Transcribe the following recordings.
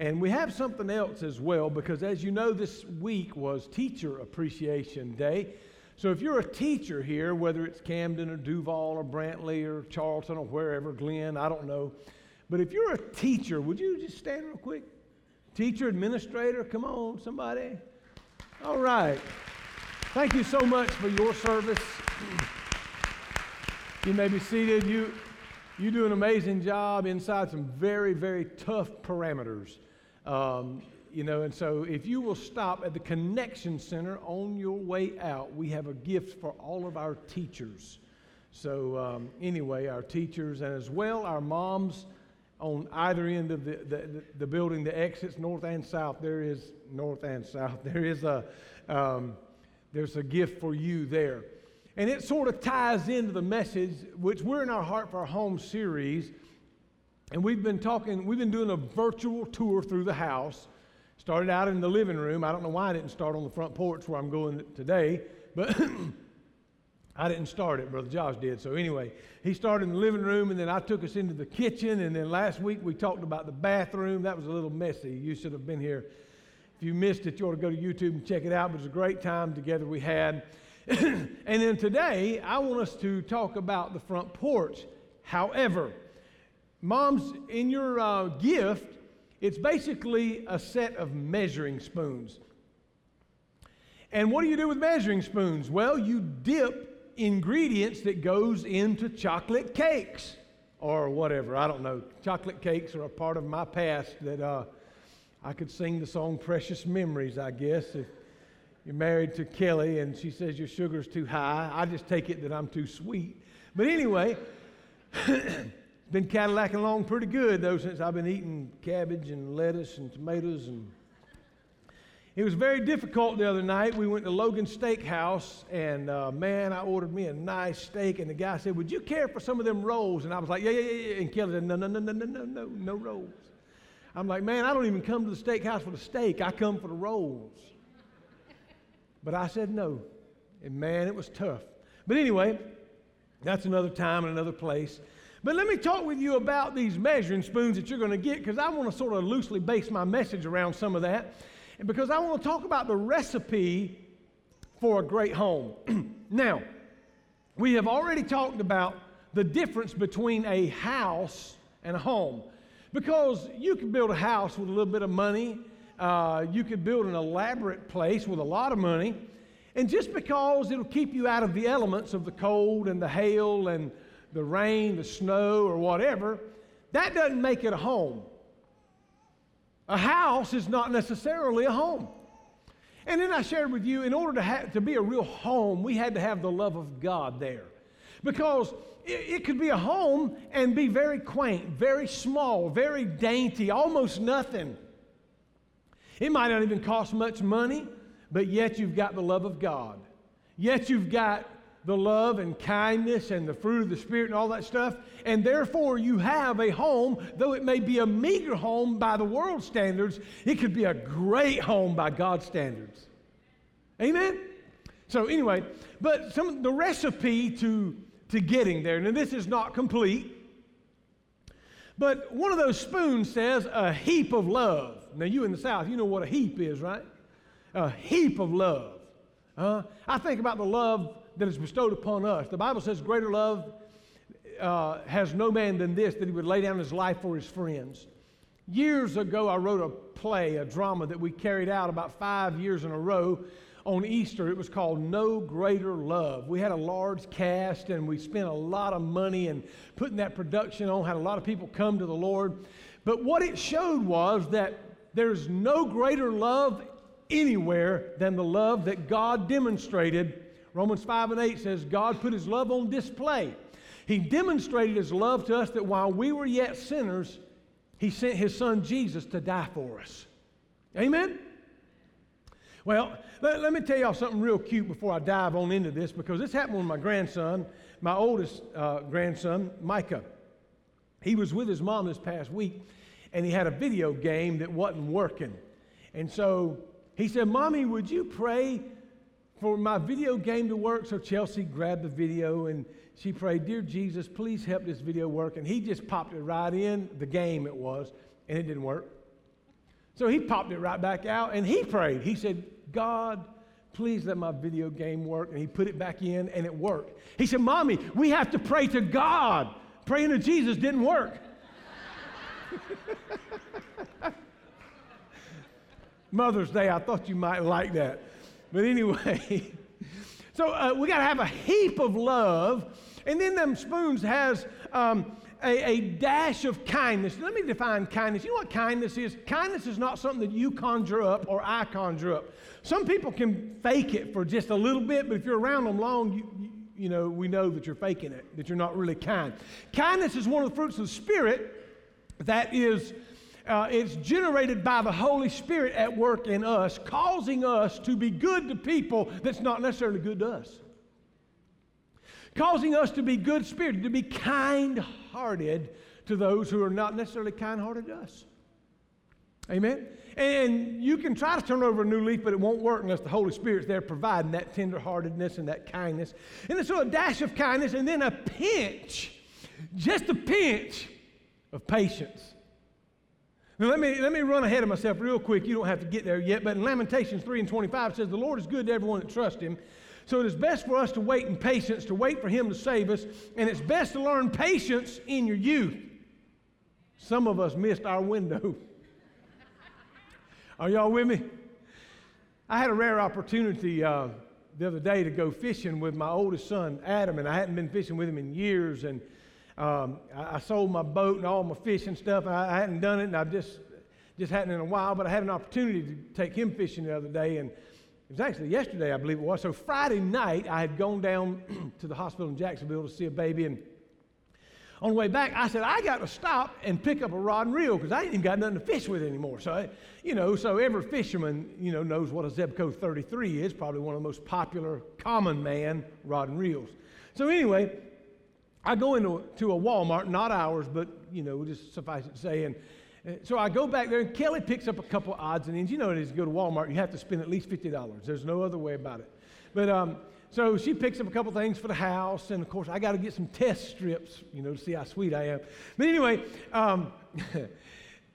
And we have something else as well because, as you know, this week was Teacher Appreciation Day. So if you're a teacher here, whether it's Camden or Duval or Brantley or Charlton or wherever, Glenn, I don't know. But if you're a teacher, would you just stand real quick? Teacher, administrator, come on, somebody. All right. Thank you so much for your service. You may be seated. You, you do an amazing job inside some very, very tough parameters. Um, you know, and so if you will stop at the Connection Center on your way out, we have a gift for all of our teachers. So, um, anyway, our teachers and as well our moms on either end of the, the, the, building, the exits north and south, there is north and south, there is a, um, there's a gift for you there. And it sort of ties into the message, which we're in our Heart for our Home series. And we've been talking, we've been doing a virtual tour through the house. Started out in the living room. I don't know why I didn't start on the front porch where I'm going today, but I didn't start it. Brother Josh did. So, anyway, he started in the living room, and then I took us into the kitchen. And then last week we talked about the bathroom. That was a little messy. You should have been here. If you missed it, you ought to go to YouTube and check it out. But it was a great time together we had. and then today, I want us to talk about the front porch. However, moms, in your uh, gift, it's basically a set of measuring spoons. And what do you do with measuring spoons? Well, you dip ingredients that goes into chocolate cakes or whatever. I don't know. Chocolate cakes are a part of my past that uh, I could sing the song Precious Memories, I guess. If you're married to Kelly and she says your sugar's too high, I just take it that I'm too sweet. But anyway, been Cadillacing along pretty good though since I've been eating cabbage and lettuce and tomatoes and it was very difficult the other night. We went to Logan Steakhouse, and uh, man, I ordered me a nice steak. And the guy said, "Would you care for some of them rolls?" And I was like, "Yeah, yeah, yeah." And Kelly said, "No, no, no, no, no, no, no, no rolls." I'm like, "Man, I don't even come to the steakhouse for the steak. I come for the rolls." But I said no, and man, it was tough. But anyway, that's another time and another place. But let me talk with you about these measuring spoons that you're going to get because I want to sort of loosely base my message around some of that. And because I want to talk about the recipe for a great home. now, we have already talked about the difference between a house and a home. Because you can build a house with a little bit of money, uh, you could build an elaborate place with a lot of money. And just because it'll keep you out of the elements of the cold and the hail and the rain, the snow, or whatever, that doesn't make it a home. A house is not necessarily a home. And then I shared with you, in order to, to be a real home, we had to have the love of God there. Because it, it could be a home and be very quaint, very small, very dainty, almost nothing. It might not even cost much money, but yet you've got the love of God. Yet you've got the love and kindness and the fruit of the Spirit and all that stuff. And therefore, you have a home, though it may be a meager home by the world standards, it could be a great home by God's standards. Amen? So, anyway, but some the recipe to, to getting there. Now, this is not complete. But one of those spoons says a heap of love. Now, you in the South, you know what a heap is, right? A heap of love. Uh, I think about the love that is bestowed upon us. The Bible says, Greater love uh, has no man than this, that he would lay down his life for his friends. Years ago, I wrote a play, a drama that we carried out about five years in a row on Easter. It was called No Greater Love. We had a large cast and we spent a lot of money in putting that production on, had a lot of people come to the Lord. But what it showed was that there's no greater love anywhere than the love that God demonstrated Romans 5 and 8 says, God put his love on display. He demonstrated his love to us that while we were yet sinners, he sent his son Jesus to die for us. Amen? Well, let, let me tell y'all something real cute before I dive on into this because this happened with my grandson, my oldest uh, grandson, Micah. He was with his mom this past week and he had a video game that wasn't working. And so he said, Mommy, would you pray for my video game to work. So Chelsea grabbed the video and she prayed, Dear Jesus, please help this video work. And he just popped it right in, the game it was, and it didn't work. So he popped it right back out and he prayed. He said, God, please let my video game work. And he put it back in and it worked. He said, Mommy, we have to pray to God. Praying to Jesus didn't work. Mother's Day, I thought you might like that. But anyway, so uh, we got to have a heap of love. And then them spoons has um, a, a, dash of kindness. Let me define kindness. You know what kindness is? Kindness is not something that you conjure up or I conjure up. Some people can fake it for just a little bit, but if you're around them long, you, you, you know, we know that you're faking it, that you're not really kind. Kindness is one of the fruits of the Spirit that is uh, it's generated by the Holy Spirit at work in us, causing us to be good to people that's not necessarily good to us. Causing us to be good spirited, to be kind hearted to those who are not necessarily kind hearted to us. Amen? And you can try to turn over a new leaf, but it won't work unless the Holy Spirit's there providing that tenderheartedness and that kindness. And so a dash of kindness and then a pinch, just a pinch of patience. Now, let me, let me run ahead of myself real quick. You don't have to get there yet, but in Lamentations 3 and 25 it says, The Lord is good to everyone that trusts him. So it is best for us to wait in patience, to wait for him to save us, and it's best to learn patience in your youth. Some of us missed our window. Are y'all with me? I had a rare opportunity uh, the other day to go fishing with my oldest son, Adam, and I hadn't been fishing with him in years. And um, I, I, sold my boat and all my fishing stuff. I, I, hadn't done it, and I just just hadn't in a while. But I had an opportunity to take him fishing the other day, and it was actually yesterday, I believe it was. So Friday night, I had gone down to the hospital in Jacksonville to see a baby, and on the way back, I said I got to stop and pick up a rod and reel because I ain't even got nothing to fish with anymore. So, I, you know, so every fisherman, you know, knows what a Zebco 33 is. Probably one of the most popular common man rod and reels. So anyway, I go into to a Walmart, not ours, but you know, just suffice it to say, and so I go back there, and Kelly picks up a couple odds and ends. You know it is. You go to Walmart, you have to spend at least fifty dollars. There's no other way about it. But um, so she picks up a couple things for the house, and of course I got to get some test strips, you know, to see how sweet I am. But anyway. Um,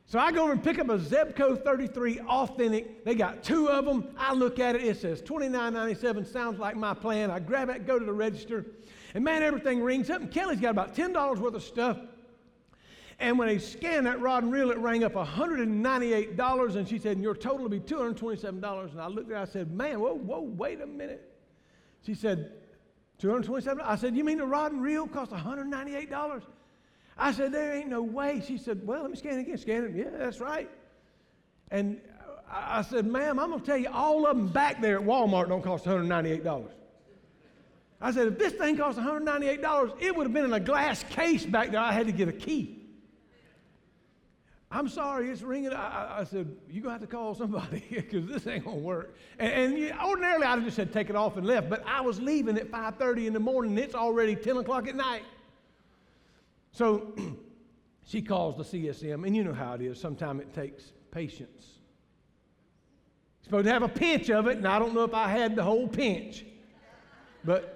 So I go over and pick up a Zebco 33 Authentic. They got two of them. I look at it. It says $29.97. Sounds like my plan. I grab it, go to the register. And man, everything rings up. And Kelly's got about $10 worth of stuff. And when they scanned that rod and reel, it rang up $198. And she said, and your total will be $227. And I looked at her, I said, man, whoa, whoa, wait a minute. She said, $227? I said, you mean the rod and reel cost $198? I said, there ain't no way. She said, well, let me scan it again. Scan it. Yeah, that's right. And I said, ma'am, I'm going to tell you, all of them back there at Walmart don't cost $198. I said, if this thing cost $198, it would have been in a glass case back there. I had to get a key. I'm sorry, it's ringing. I, I said, you're going to have to call somebody because this ain't going to work. And, and ordinarily, I'd have just said, take it off and left. But I was leaving at 5.30 in the morning, and it's already 10 o'clock at night. So she calls the CSM, and you know how it is. Sometimes it takes patience. You're supposed to have a pinch of it, and I don't know if I had the whole pinch. But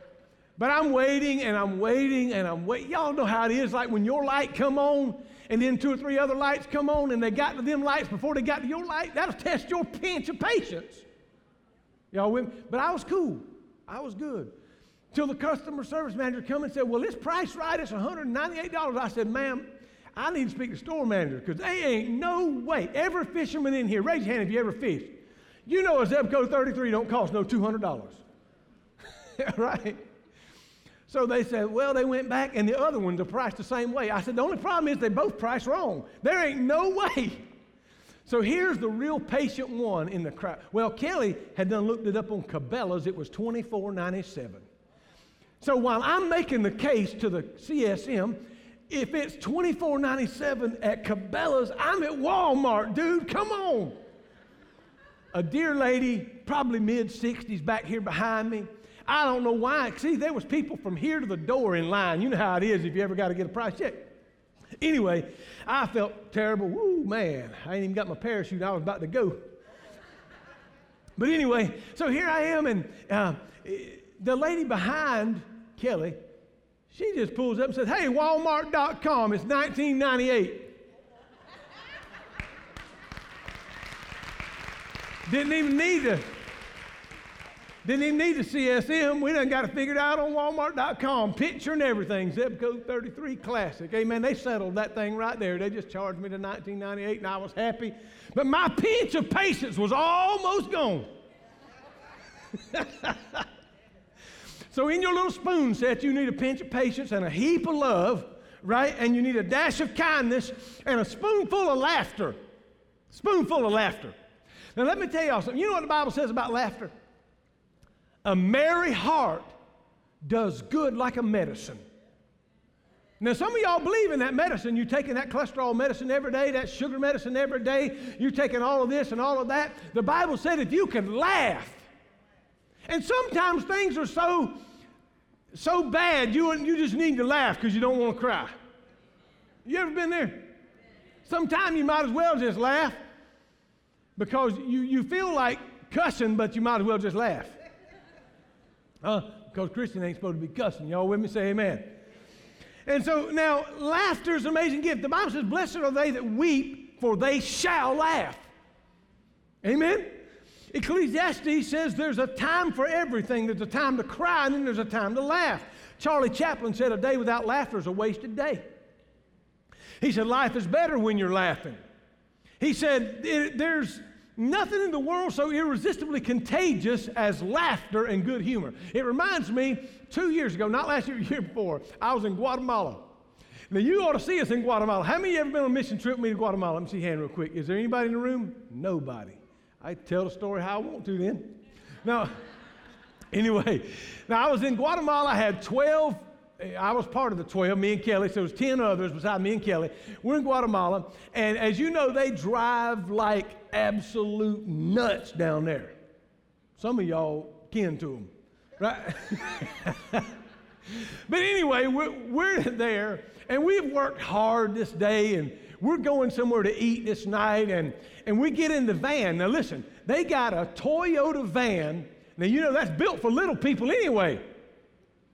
but I'm waiting and I'm waiting and I'm waiting. Y'all know how it is like when your light come on and then two or three other lights come on and they got to them lights before they got to your light. That'll test your pinch of patience. Y'all with me? But I was cool. I was good. Till the customer service manager come and said, well, this price right is $198. I said, ma'am, I need to speak to the store manager because they ain't no way. Every fisherman in here, raise your hand if you ever fished. You know a Zebco 33 don't cost no $200. right? So they said, well, they went back and the other ones are priced the same way. I said, the only problem is they both priced wrong. There ain't no way. So here's the real patient one in the crowd. Well, Kelly had done looked it up on Cabela's. It was $24.97. So while I'm making the case to the CSM, if it's $24.97 at Cabela's, I'm at Walmart, dude. Come on. A dear lady, probably mid 60s, back here behind me I don't know why. See, there was people from here to the door in line. You know how it is if you ever got to get a price check. Anyway, I felt terrible. Woo, man, I ain't even got my parachute. I was about to go. But anyway, so here I am, and uh, the lady behind Kelly, she just pulls up and says, Hey, Walmart.com, it's 1998. Didn't even need to. Didn't even need the CSM. We done got it figured out on Walmart.com. Picture and everything. Zebco 33 Classic. Amen. They settled that thing right there. They just charged me to 1998 and I was happy. But my pinch of patience was almost gone. so in your little spoon set, you need a pinch of patience and a heap of love, right? And you need a dash of kindness and a spoonful of laughter. Spoonful of laughter. Now let me tell y'all something. You know what the Bible says about laughter? A merry heart does good like a medicine. Now, some of y'all believe in that medicine. You're taking that cholesterol medicine every day, that sugar medicine every day. You're taking all of this and all of that. The Bible said if you can laugh, and sometimes things are so, so bad, you, you just need to laugh because you don't want to cry. You ever been there? Sometimes you might as well just laugh because you, you feel like cussing, but you might as well just laugh. Uh, because Christian ain't supposed to be cussing. Y'all with me? Say amen. And so now, laughter is an amazing gift. The Bible says, Blessed are they that weep, for they shall laugh. Amen? Ecclesiastes says there's a time for everything. There's a time to cry, and then there's a time to laugh. Charlie Chaplin said, A day without laughter is a wasted day. He said, Life is better when you're laughing. He said, There's Nothing in the world so irresistibly contagious as laughter and good humor. It reminds me, two years ago, not last year, year before, I was in Guatemala. Now, you ought to see us in Guatemala. How many of you ever been on a mission trip with me to Guatemala? Let me see hand real quick. Is there anybody in the room? Nobody. I tell the story how I want to then. Now, anyway, now I was in Guatemala. I had 12 I was part of the 12, me and Kelly, so there was 10 others beside me and Kelly. We're in Guatemala, and as you know, they drive like absolute nuts down there. Some of y'all kin to them, right? but anyway, we're, we're there, and we've worked hard this day, and we're going somewhere to eat this night, and, and we get in the van. Now, listen, they got a Toyota van. Now, you know, that's built for little people anyway.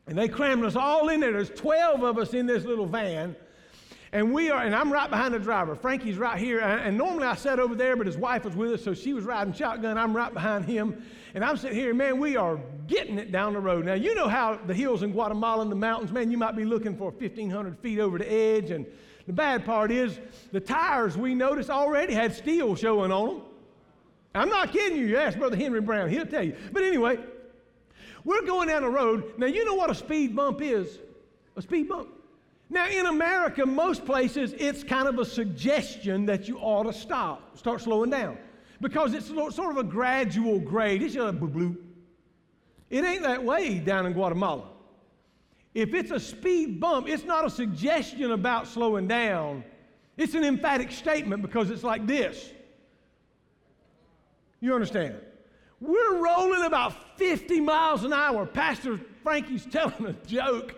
And they crammed us all in there. There's 12 of us in this little van. And we are, and I'm right behind the driver. Frankie's right here. And normally I sat over there, but his wife was with us, so she was riding shotgun. I'm right behind him. And I'm sitting here, man, we are getting it down the road. Now, you know how the hills in Guatemala and the mountains, man, you might be looking for 1,500 feet over the edge. And the bad part is the tires we noticed already had steel showing on them. I'm not kidding you. You ask Brother Henry Brown, he'll tell you. But anyway, we're going down the road. Now, you know what a speed bump is? A speed bump. Now, in America, most places, it's kind of a suggestion that you ought to stop, start slowing down, because it's sort of a gradual grade. It's just a bloop. It ain't that way down in Guatemala. If it's a speed bump, it's not a suggestion about slowing down. It's an emphatic statement because it's like this. You understand? We're rolling about 50 miles an hour. Pastor Frankie's telling a joke,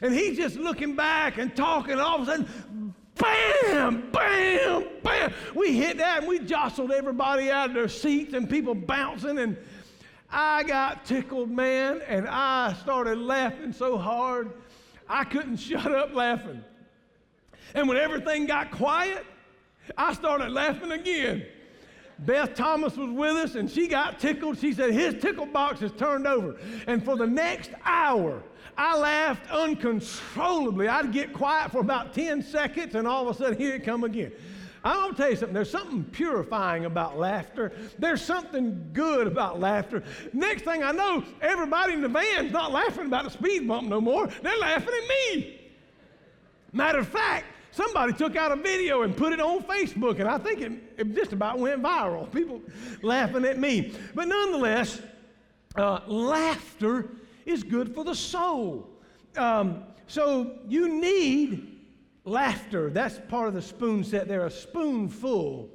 and he's just looking back and talking. All of a sudden, bam, bam, bam. We hit that and we jostled everybody out of their seats and people bouncing. And I got tickled, man, and I started laughing so hard I couldn't shut up laughing. And when everything got quiet, I started laughing again. Beth Thomas was with us and she got tickled. She said, His tickle box is turned over. And for the next hour, I laughed uncontrollably. I'd get quiet for about 10 seconds and all of a sudden, here it come again. I'm going to tell you something. There's something purifying about laughter. There's something good about laughter. Next thing I know, everybody in the van's not laughing about the speed bump no more. They're laughing at me. Matter of fact, somebody took out a video and put it on Facebook, and I think it, it just about went viral. People laughing at me. But nonetheless, uh, laughter is good for the soul. Um, so you need laughter. That's part of the spoon set there, a spoonful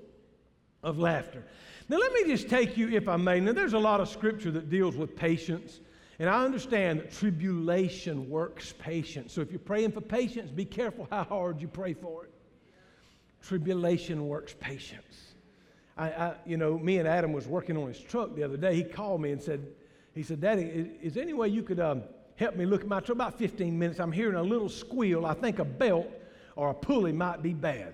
of laughter. Now, let me just take you, if I may. Now, there's a lot of scripture that deals with patience. And I understand that tribulation works patience. So if you're praying for patience, be careful how hard you pray for it. Tribulation works patience. I, I, you know, me and Adam was working on his truck the other day. He called me and said, he said, Daddy, is, there any way you could um, help me look at my truck? About 15 minutes, I'm hearing a little squeal. I think a belt or a pulley might be bad.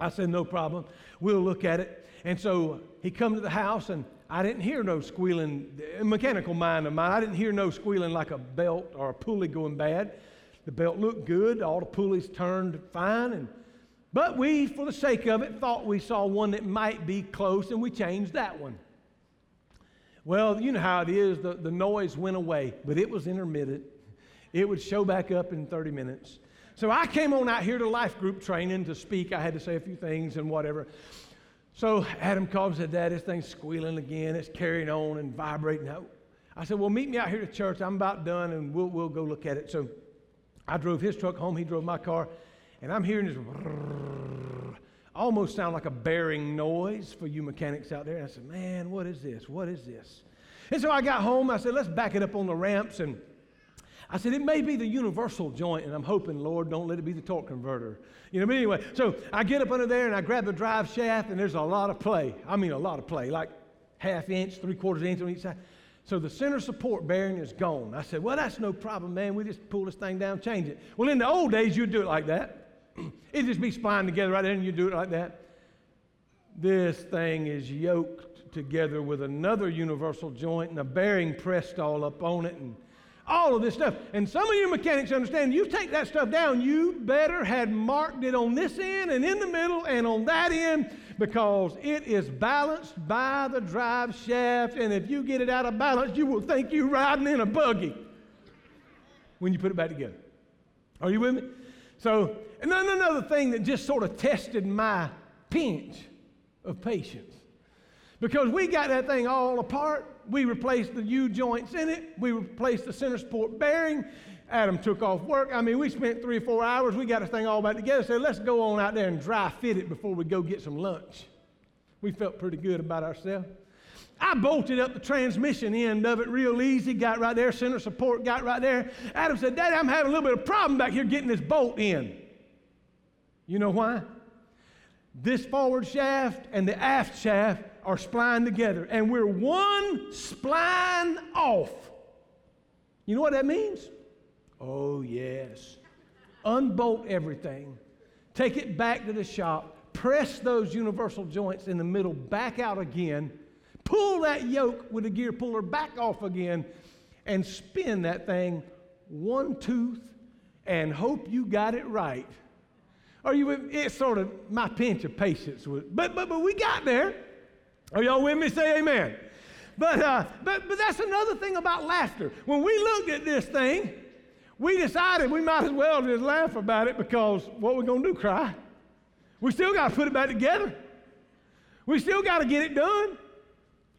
I said, no problem. We'll look at it. And so he come to the house, and I didn't hear no squealing. Mechanical mind of mine, I didn't hear no squealing like a belt or a pulley going bad. The belt looked good. All the pulleys turned fine. And, but we, for the sake of it, thought we saw one that might be close, and we changed that one. Well, you know how it is. The, the noise went away, but it was intermittent. It would show back up in 30 minutes. So I came on out here to life group training to speak. I had to say a few things and whatever. So Adam called and said, Dad, this thing's squealing again. It's carrying on and vibrating. Out. I said, Well, meet me out here at church. I'm about done and we'll, we'll go look at it. So I drove his truck home. He drove my car. And I'm hearing this almost sound like a bearing noise for you mechanics out there. And I said, Man, what is this? What is this? And so I got home. I said, Let's back it up on the ramps. And I said, It may be the universal joint. And I'm hoping, Lord, don't let it be the torque converter. You know, but anyway, so I get up under there and I grab the drive shaft, and there's a lot of play. I mean, a lot of play, like half inch, three quarters inch on each side. So the center support bearing is gone. I said, Well, that's no problem, man. We just pull this thing down, change it. Well, in the old days, you'd do it like that. It'd just be splined together right there, and you do it like that. This thing is yoked together with another universal joint and a bearing pressed all up on it. And all of this stuff. And some of you mechanics understand you take that stuff down, you better had marked it on this end and in the middle and on that end because it is balanced by the drive shaft. And if you get it out of balance, you will think you're riding in a buggy when you put it back together. Are you with me? So, and then another thing that just sort of tested my pinch of patience. Because we got that thing all apart we replaced the U joints in it. We replaced the center support bearing. Adam took off work. I mean, we spent three or four hours. We got this thing all back together. Said, let's go on out there and dry fit it before we go get some lunch. We felt pretty good about ourselves. I bolted up the transmission end of it real easy, got right there, center support got right there. Adam said, Daddy, I'm having a little bit of problem back here getting this bolt in. You know why? This forward shaft and the aft shaft are splined together, and we're one spline off. You know what that means? Oh, yes. Unbolt everything, take it back to the shop, press those universal joints in the middle back out again, pull that yoke with the gear puller back off again, and spin that thing one tooth and hope you got it right. Are you? It's sort of my pinch of patience with, but but but we got there. Are y'all with me? Say amen. But, uh, but, but that's another thing about laughter. When we looked at this thing, we decided we might as well just laugh about it because what we're going to do, cry? We still got to put it back together. We still got to get it done.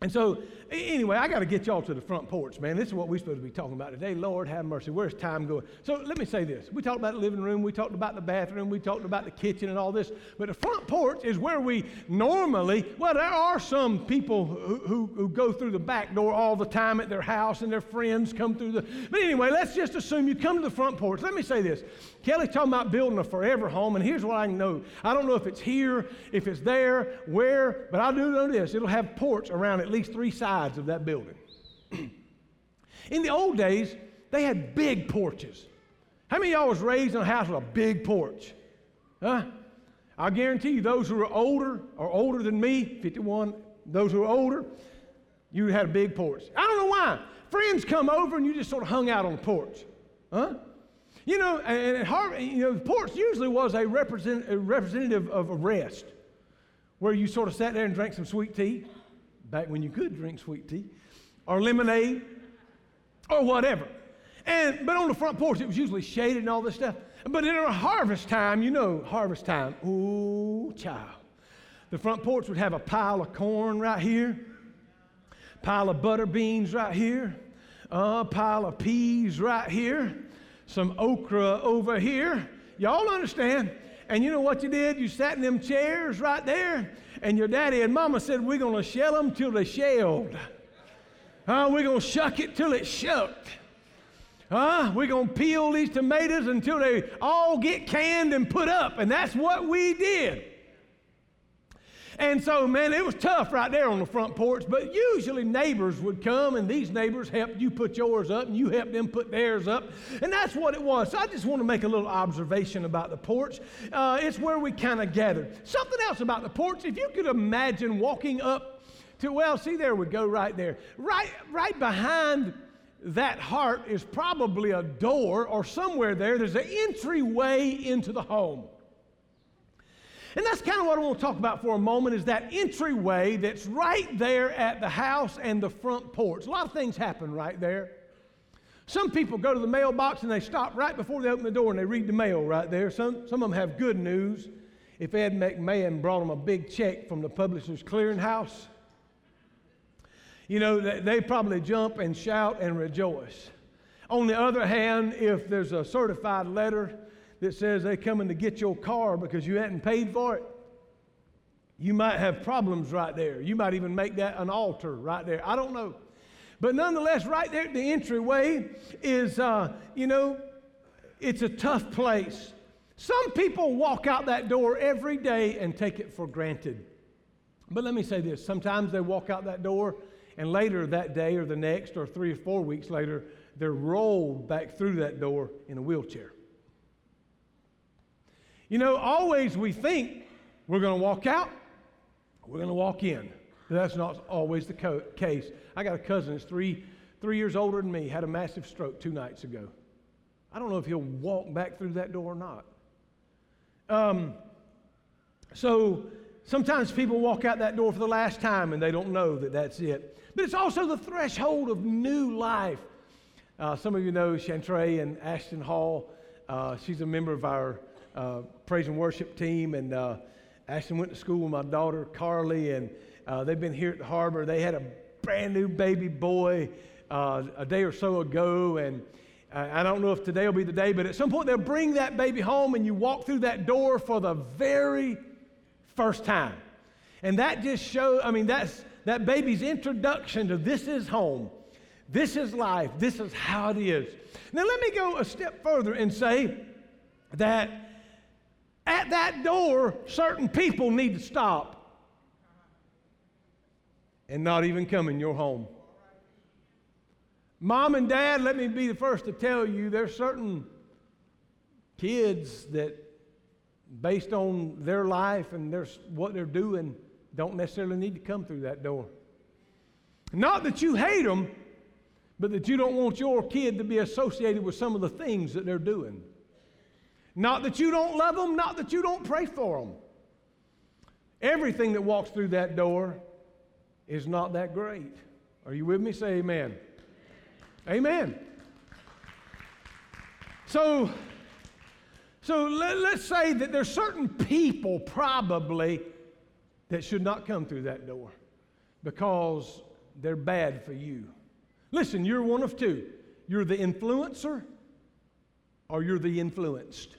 And so Anyway, I got to get y'all to the front porch, man. This is what we're supposed to be talking about today. Lord, have mercy. Where's time going? So let me say this. We talked about the living room, we talked about the bathroom, we talked about the kitchen and all this. But the front porch is where we normally, well, there are some people who, who, who go through the back door all the time at their house and their friends come through the. But anyway, let's just assume you come to the front porch. Let me say this. Kelly's talking about building a forever home, and here's what I know. I don't know if it's here, if it's there, where, but I do know this. It'll have porch around at least three sides of that building. in the old days, they had big porches. How many of y'all was raised in a house with a big porch? Huh? I guarantee you, those who are older or older than me, 51, those who are older, you had a big porch. I don't know why. Friends come over and you just sort of hung out on the porch. Huh? You know, and at Harvard, you know, the porch usually was a, represent, a representative of a rest, where you sort of sat there and drank some sweet tea, back when you could drink sweet tea, or lemonade, or whatever. And but on the front porch, it was usually shaded and all this stuff. But in a harvest time, you know, harvest time, ooh, child. The front porch would have a pile of corn right here, pile of butter beans right here, a pile of peas right here, some okra over here. Y'all understand? And you know what you did? You sat in them chairs right there, and your daddy and mama said, We're going to shell them till they shelled. Huh? We're going to shuck it till it's shucked. Huh? We're going to peel these tomatoes until they all get canned and put up. And that's what we did. And so, man, it was tough right there on the front porch, but usually neighbors would come and these neighbors helped you put yours up and you helped them put theirs up. And that's what it was. So I just want to make a little observation about the porch. Uh, it's where we kind of gathered. Something else about the porch, if you could imagine walking up to, well, see, there we go right there. Right, right behind that heart is probably a door or somewhere there, there's an entryway into the home. And that's kind of what I want to talk about for a moment is that entryway that's right there at the house and the front porch. A lot of things happen right there. Some people go to the mailbox and they stop right before they open the door and they read the mail right there. Some, some of them have good news. If Ed McMahon brought them a big check from the Publishers Clearinghouse, you know, they probably jump and shout and rejoice. On the other hand, if there's a certified letter that says they're coming to get your car because you hadn't paid for it, you might have problems right there. You might even make that an altar right there. I don't know. But nonetheless, right there at the entryway is, uh, you know, it's a tough place. Some people walk out that door every day and take it for granted. But let me say this sometimes they walk out that door and later that day or the next or three or four weeks later, they're rolled back through that door in a wheelchair. You know, always we think we're going to walk out, we're going to walk in. That's not always the co- case. I got a cousin that's three, three years older than me, had a massive stroke two nights ago. I don't know if he'll walk back through that door or not. Um, so sometimes people walk out that door for the last time and they don't know that that's it. But it's also the threshold of new life. Uh, some of you know Chantray and Ashton Hall. Uh, she's a member of our uh, praise and worship team, and uh, Ashton went to school with my daughter Carly, and uh, they've been here at the harbor. They had a brand new baby boy uh, a day or so ago, and I don't know if today will be the day, but at some point they'll bring that baby home, and you walk through that door for the very first time. And that just shows, I mean, that's that baby's introduction to this is home, this is life, this is how it is. Now, let me go a step further and say that at that door, certain people need to stop and not even come in your home. Mom and dad, let me be the first to tell you there's certain kids that, based on their life and their, what they're doing, don't necessarily need to come through that door. Not that you hate them, but that you don't want your kid to be associated with some of the things that they're doing. Not that you don't love them, not that you don't pray for them. Everything that walks through that door is not that great. Are you with me? Say amen. Amen. So, so let, us say that there's certain people probably that should not come through that door because they're bad for you. Listen, you're one of two. You're the influencer or you're the influenced.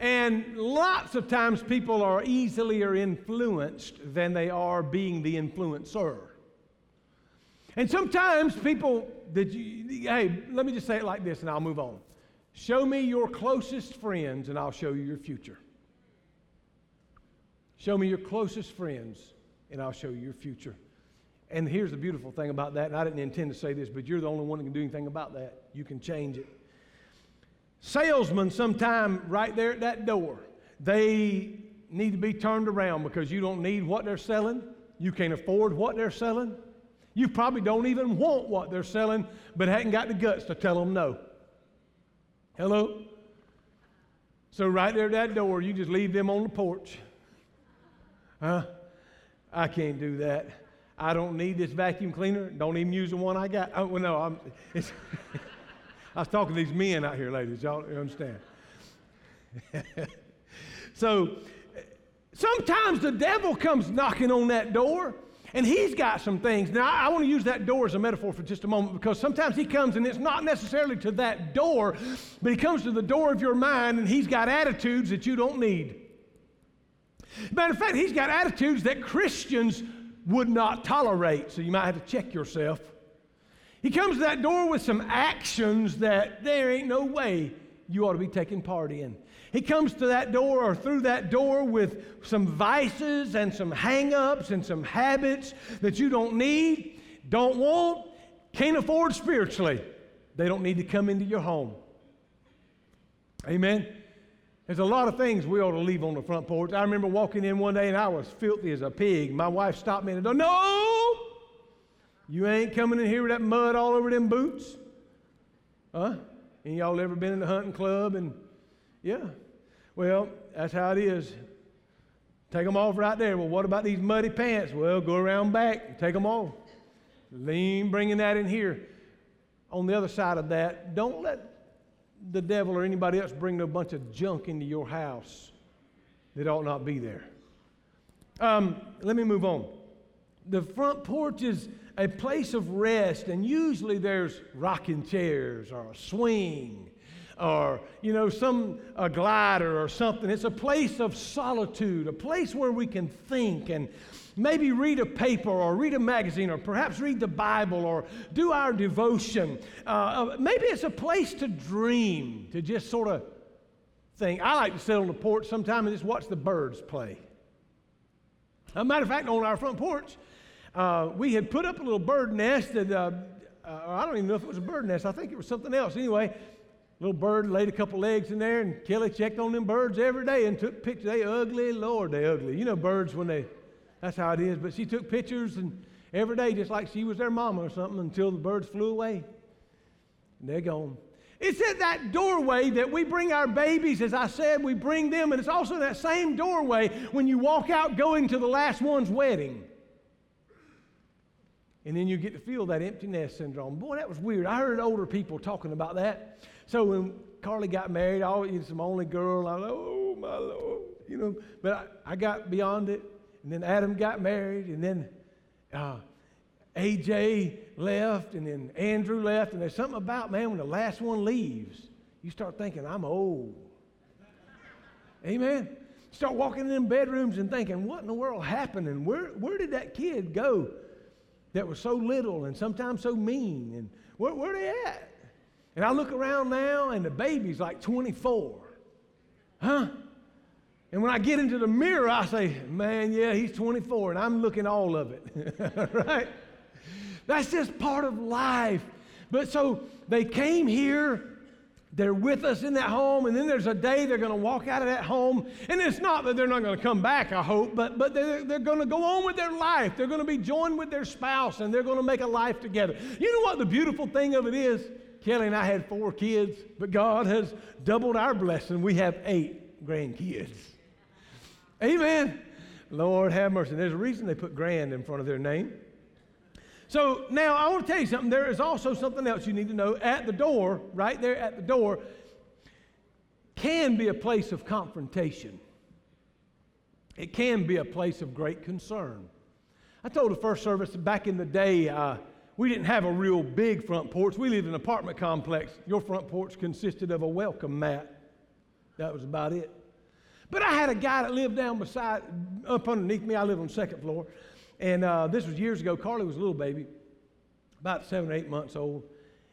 And lots of times people are easier influenced than they are being the influencer. And sometimes people you, hey, let me just say it like this and I'll move on. Show me your closest friends and I'll show you your future. Show me your closest friends, and I'll show you your future. And here's the beautiful thing about that, and I didn't intend to say this, but you're the only one who can do anything about that. You can change it. Salesmen, sometime right there at that door, they need to be turned around because you don't need what they're selling. You can't afford what they're selling. You probably don't even want what they're selling, but hadn't got the guts to tell them no. Hello? So, right there at that door, you just leave them on the porch. Huh? I can't do that. I don't need this vacuum cleaner. Don't even use the one I got. Oh, well, no, I'm, I was talking to these men out here, ladies. Y'all understand? so sometimes the devil comes knocking on that door and he's got some things. Now, I, I want to use that door as a metaphor for just a moment because sometimes he comes and it's not necessarily to that door, but he comes to the door of your mind and he's got attitudes that you don't need. Matter of fact, he's got attitudes that Christians would not tolerate, so you might have to check yourself. He comes to that door with some actions that there ain't no way you ought to be taking part in. He comes to that door or through that door with some vices and some hang ups and some habits that you don't need, don't want, can't afford spiritually. They don't need to come into your home. Amen. There's a lot of things we ought to leave on the front porch. I remember walking in one day and I was filthy as a pig. My wife stopped me and said, No, you ain't coming in here with that mud all over them boots. Huh? Any y'all ever been in the hunting club? And yeah, well, that's how it is. Take them off right there. Well, what about these muddy pants? Well, go around back and take them off. Lean bringing that in here. On the other side of that, don't let the devil or anybody else bring a bunch of junk into your house that ought not be there. Um, let me move on. The front porch is a place of rest, and usually there's rocking chairs or a swing or you know some a glider or something it's a place of solitude a place where we can think and maybe read a paper or read a magazine or perhaps read the Bible or do our devotion. Uh, uh, maybe it's a place to dream, to just sort of think. I like to sit on the porch sometime and just watch the birds play. As a matter of fact, on our front porch, uh, we had put up a little bird nest that uh, uh, I don't even know if it was a bird nest. I think it was something else. Anyway, little bird laid a couple eggs in there, and Kelly checked on them birds every day and took pictures. They ugly, Lord, they ugly. You know, birds when they that's how it is. But she took pictures and every day, just like she was their mama or something, until the birds flew away. And they're gone. It's at that doorway that we bring our babies. As I said, we bring them, and it's also that same doorway when you walk out going to the last one's wedding. And then you get to feel that empty nest syndrome. Boy, that was weird. I heard older people talking about that. So when Carly got married, I was some only girl. I was like, oh my Lord, you know. But I, I got beyond it and then Adam got married, and then uh, AJ left, and then Andrew left, and there's something about, man, when the last one leaves, you start thinking, I'm old. Amen? Start walking in bedrooms and thinking, what in the world happened? And where, where did that kid go that was so little and sometimes so mean? And where, where they at? And I look around now, and the baby's like 24. Huh? And when I get into the mirror, I say, man, yeah, he's 24, and I'm looking all of it. right? That's just part of life. But so they came here, they're with us in that home, and then there's a day they're going to walk out of that home. And it's not that they're not going to come back, I hope, but, but they're, they're going to go on with their life. They're going to be joined with their spouse, and they're going to make a life together. You know what the beautiful thing of it is? Kelly and I had four kids, but God has doubled our blessing. We have eight grandkids. Amen. Lord have mercy. There's a reason they put grand in front of their name. So now I want to tell you something. There is also something else you need to know. At the door, right there at the door, can be a place of confrontation. It can be a place of great concern. I told the first service back in the day, uh, we didn't have a real big front porch. We lived in an apartment complex. Your front porch consisted of a welcome mat. That was about it. But I had a guy that lived down beside, up underneath me. I live on the second floor. And uh, this was years ago. Carly was a little baby, about seven or eight months old.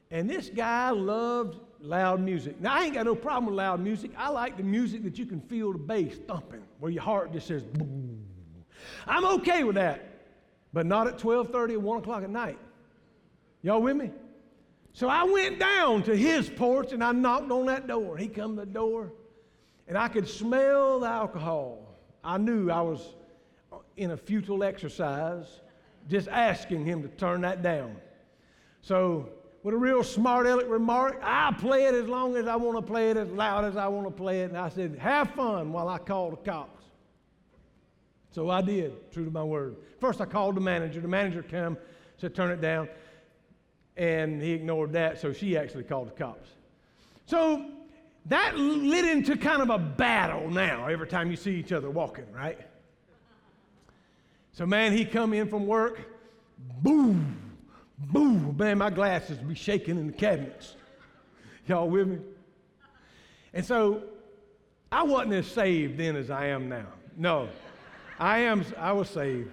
And this guy loved loud music. Now, I ain't got no problem with loud music. I like the music that you can feel the bass thumping, where your heart just says, boom. I'm okay with that, but not at 12:30 or 1 o'clock at night. Y'all with me? So I went down to his porch and I knocked on that door. He come to the door and I could smell the alcohol. I knew I was in a futile exercise just asking him to turn that down. So, with a real smart aleck remark, I play it as long as I want to play it, as loud as I want to play it. And I said, Have fun while I call the cops. So I did, true to my word. First, I called the manager. The manager came, said, Turn it down. And he ignored that, so she actually called the cops. So that lit into kind of a battle now every time you see each other walking, right? So, man, he come in from work, boom, boom, man, my glasses be shaking in the cabinets. Y'all with me? And so I wasn't as saved then as I am now. No, I am, I was saved.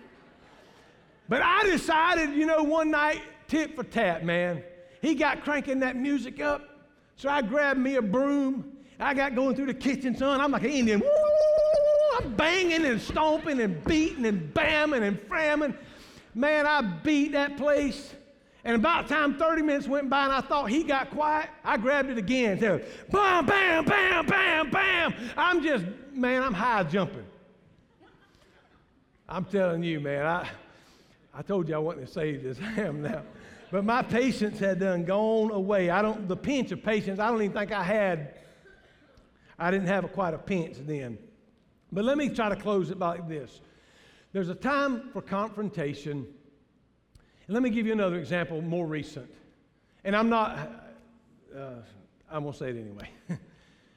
But I decided, you know, one night, tit for tat, man. He got cranking that music up. So I grabbed me a broom I got going through the kitchen, son. I'm like an Indian. I'm banging and stomping and beating and bamming and framming. Man, I beat that place. And about time 30 minutes went by and I thought he got quiet, I grabbed it again. Said, bam, bam, bam, bam, bam. I'm just, man, I'm high jumping. I'm telling you, man, I, I told you I wasn't as saved as I am now. But my patience had done gone away. I don't, the pinch of patience, I don't even think I had, I didn't have a, quite a pinch then. But let me try to close it like this. There's a time for confrontation and let me give you another example, more recent. And I'm not, uh, I'm going to say it anyway.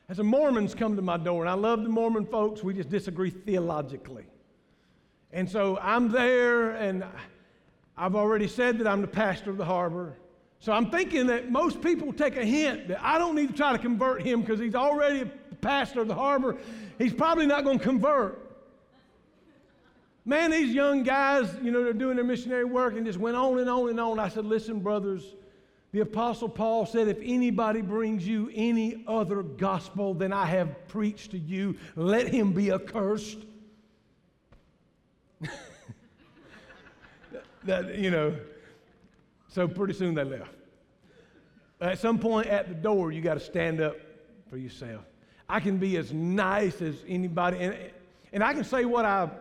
As the Mormons come to my door, and I love the Mormon folks, we just disagree theologically. And so I'm there, and I've already said that I'm the pastor of the harbor. So I'm thinking that most people take a hint that I don't need to try to convert him because he's already a pastor of the harbor. He's probably not going to convert. Man, these young guys, you know, they're doing their missionary work and just went on and on and on. I said, listen, brothers, the Apostle Paul said, if anybody brings you any other gospel than I have preached to you, let him be accursed. that, you know, so pretty soon they left. At some point at the door, you got to stand up for yourself. I can be as nice as anybody, and, and I can say what I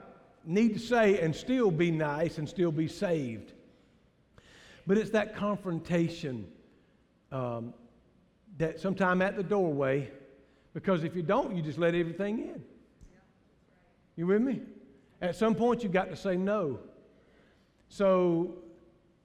need to say and still be nice and still be saved. But it's that confrontation um, that sometime at the doorway, because if you don't, you just let everything in. You with me? At some point, you've got to say no. So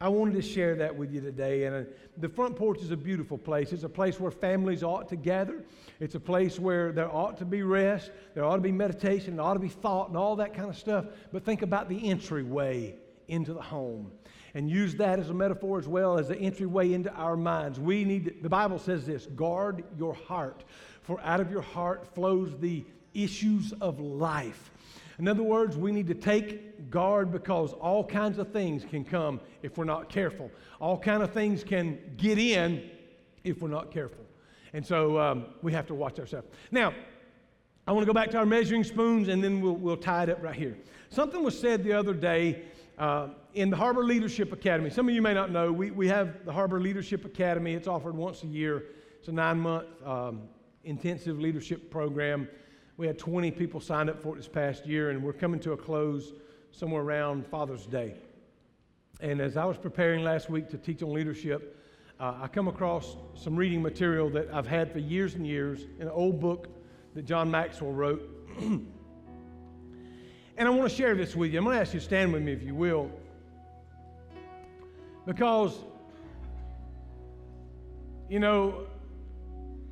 I wanted to share that with you today. And uh, the front porch is a beautiful place. It's a place where families ought to gather. It's a place where there ought to be rest, there ought to be meditation, there ought to be thought, and all that kind of stuff. But think about the entryway into the home and use that as a metaphor as well as the entryway into our minds. We need, the Bible says this guard your heart, for out of your heart flows the issues of life. In other words, we need to take guard because all kinds of things can come if we're not careful. All kind of things can get in if we're not careful. And so um, we have to watch ourselves. Now, I want to go back to our measuring spoons and then we'll, we'll tie it up right here. Something was said the other day uh, in the Harbor Leadership Academy. Some of you may not know, we, we have the Harbor Leadership Academy. It's offered once a year, it's a nine month um, intensive leadership program. We had 20 people signed up for it this past year, and we're coming to a close somewhere around Father's Day. And as I was preparing last week to teach on leadership, uh, I come across some reading material that I've had for years and years an old book that John Maxwell wrote. and I want to share this with you. I'm going to ask you to stand with me if you will. Because, you know,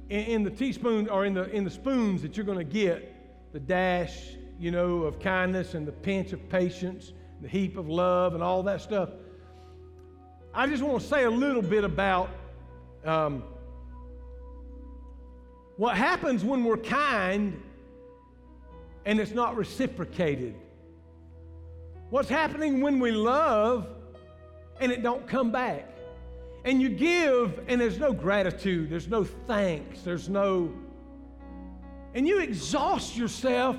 in, in the teaspoon or in the, in the spoons that you're going to get, the dash, you know, of kindness and the pinch of patience, the heap of love and all that stuff. I just want to say a little bit about um, what happens when we're kind and it's not reciprocated. What's happening when we love and it don't come back? And you give, and there's no gratitude, there's no thanks, there's no. And you exhaust yourself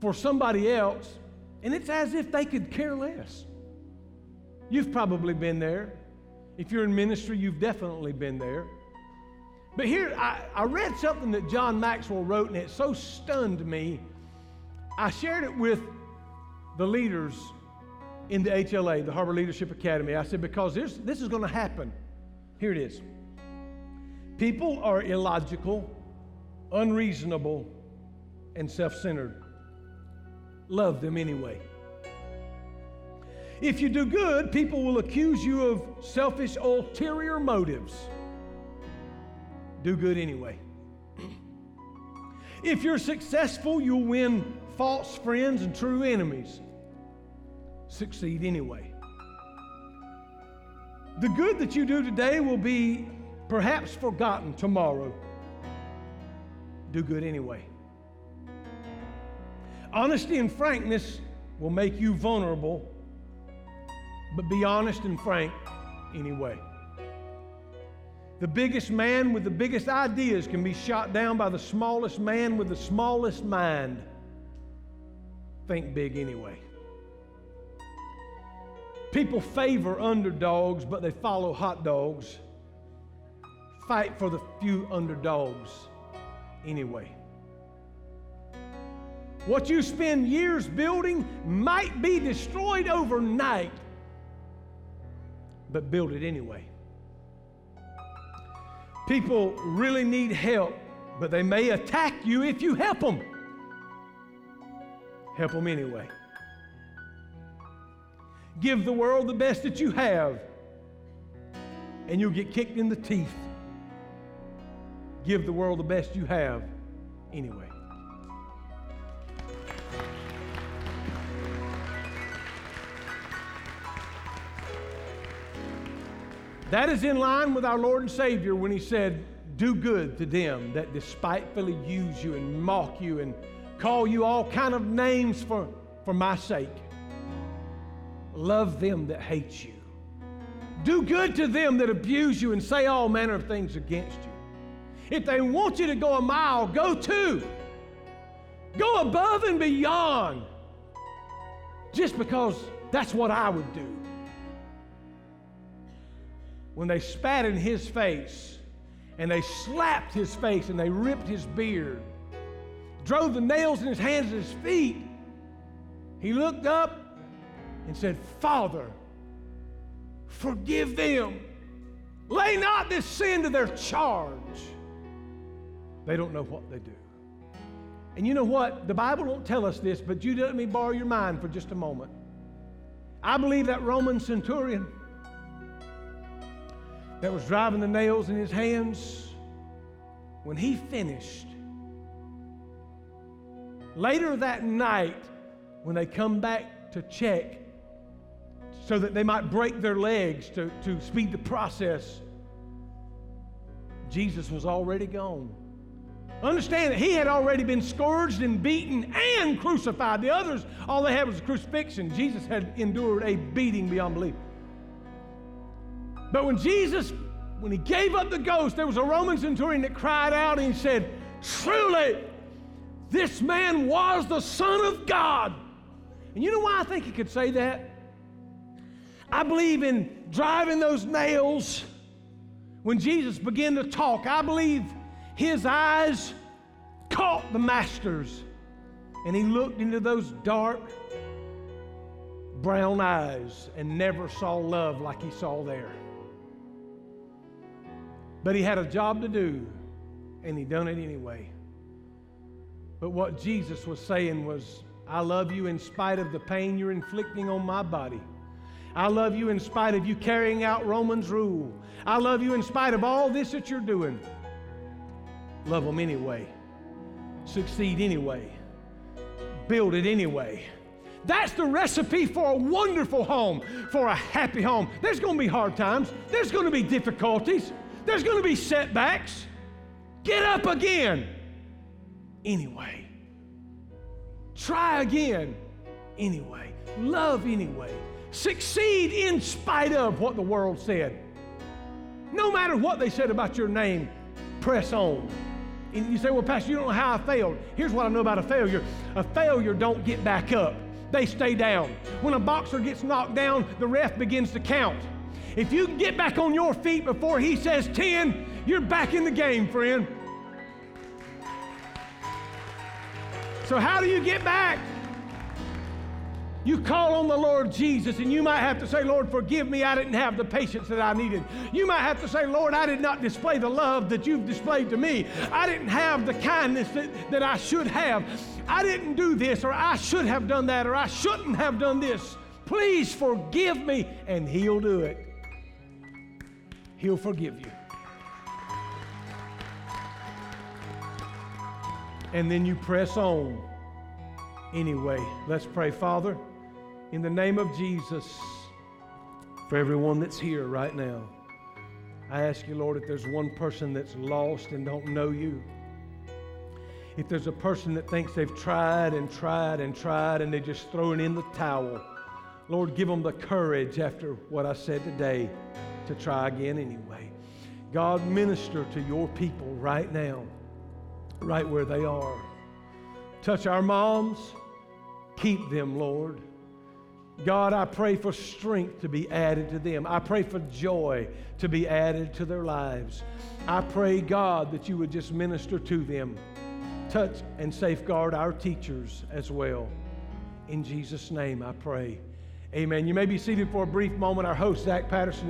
for somebody else, and it's as if they could care less. You've probably been there. If you're in ministry, you've definitely been there. But here, I, I read something that John Maxwell wrote, and it so stunned me. I shared it with the leaders in the HLA, the Harbor Leadership Academy. I said, because this, this is going to happen. Here it is. People are illogical, unreasonable, and self centered. Love them anyway. If you do good, people will accuse you of selfish, ulterior motives. Do good anyway. If you're successful, you'll win false friends and true enemies succeed anyway. The good that you do today will be perhaps forgotten tomorrow. Do good anyway. Honesty and frankness will make you vulnerable, but be honest and frank anyway. The biggest man with the biggest ideas can be shot down by the smallest man with the smallest mind. Think big anyway. People favor underdogs, but they follow hot dogs. Fight for the few underdogs anyway. What you spend years building might be destroyed overnight, but build it anyway. People really need help, but they may attack you if you help them. Help them anyway. Give the world the best that you have, and you'll get kicked in the teeth. Give the world the best you have anyway. That is in line with our Lord and Savior when He said, Do good to them that despitefully use you and mock you and call you all kind of names for, for my sake. Love them that hate you. Do good to them that abuse you and say all manner of things against you. If they want you to go a mile, go two. Go above and beyond. Just because that's what I would do when they spat in his face and they slapped his face and they ripped his beard, drove the nails in his hands and his feet, he looked up and said, Father, forgive them. Lay not this sin to their charge. They don't know what they do. And you know what? The Bible won't tell us this, but you let me borrow your mind for just a moment. I believe that Roman centurion that was driving the nails in his hands, when he finished, later that night, when they come back to check, so that they might break their legs to, to speed the process, Jesus was already gone. Understand that he had already been scourged and beaten and crucified. The others, all they had was a crucifixion. Jesus had endured a beating beyond belief. But when Jesus, when he gave up the ghost, there was a Roman centurion that cried out and he said, Truly, this man was the Son of God. And you know why I think he could say that? I believe in driving those nails. When Jesus began to talk, I believe his eyes caught the master's and he looked into those dark brown eyes and never saw love like he saw there. But he had a job to do, and he done it anyway. But what Jesus was saying was, I love you in spite of the pain you're inflicting on my body. I love you in spite of you carrying out Romans' rule. I love you in spite of all this that you're doing. Love them anyway. Succeed anyway. Build it anyway. That's the recipe for a wonderful home, for a happy home. There's going to be hard times, there's going to be difficulties. There's going to be setbacks. Get up again. Anyway. Try again. Anyway. Love anyway. Succeed in spite of what the world said. No matter what they said about your name, press on. And you say, well, Pastor, you don't know how I failed. Here's what I know about a failure a failure don't get back up, they stay down. When a boxer gets knocked down, the ref begins to count. If you can get back on your feet before he says 10, you're back in the game, friend. So, how do you get back? You call on the Lord Jesus, and you might have to say, Lord, forgive me, I didn't have the patience that I needed. You might have to say, Lord, I did not display the love that you've displayed to me. I didn't have the kindness that, that I should have. I didn't do this, or I should have done that, or I shouldn't have done this. Please forgive me, and He'll do it. He'll forgive you. And then you press on anyway. Let's pray. Father, in the name of Jesus, for everyone that's here right now, I ask you, Lord, if there's one person that's lost and don't know you, if there's a person that thinks they've tried and tried and tried and they're just throwing in the towel, Lord, give them the courage after what I said today to try again anyway. God, minister to your people right now, right where they are. Touch our moms. Keep them, Lord. God, I pray for strength to be added to them. I pray for joy to be added to their lives. I pray, God, that you would just minister to them. Touch and safeguard our teachers as well. In Jesus' name, I pray. Amen. You may be seated for a brief moment. Our host, Zach Patterson.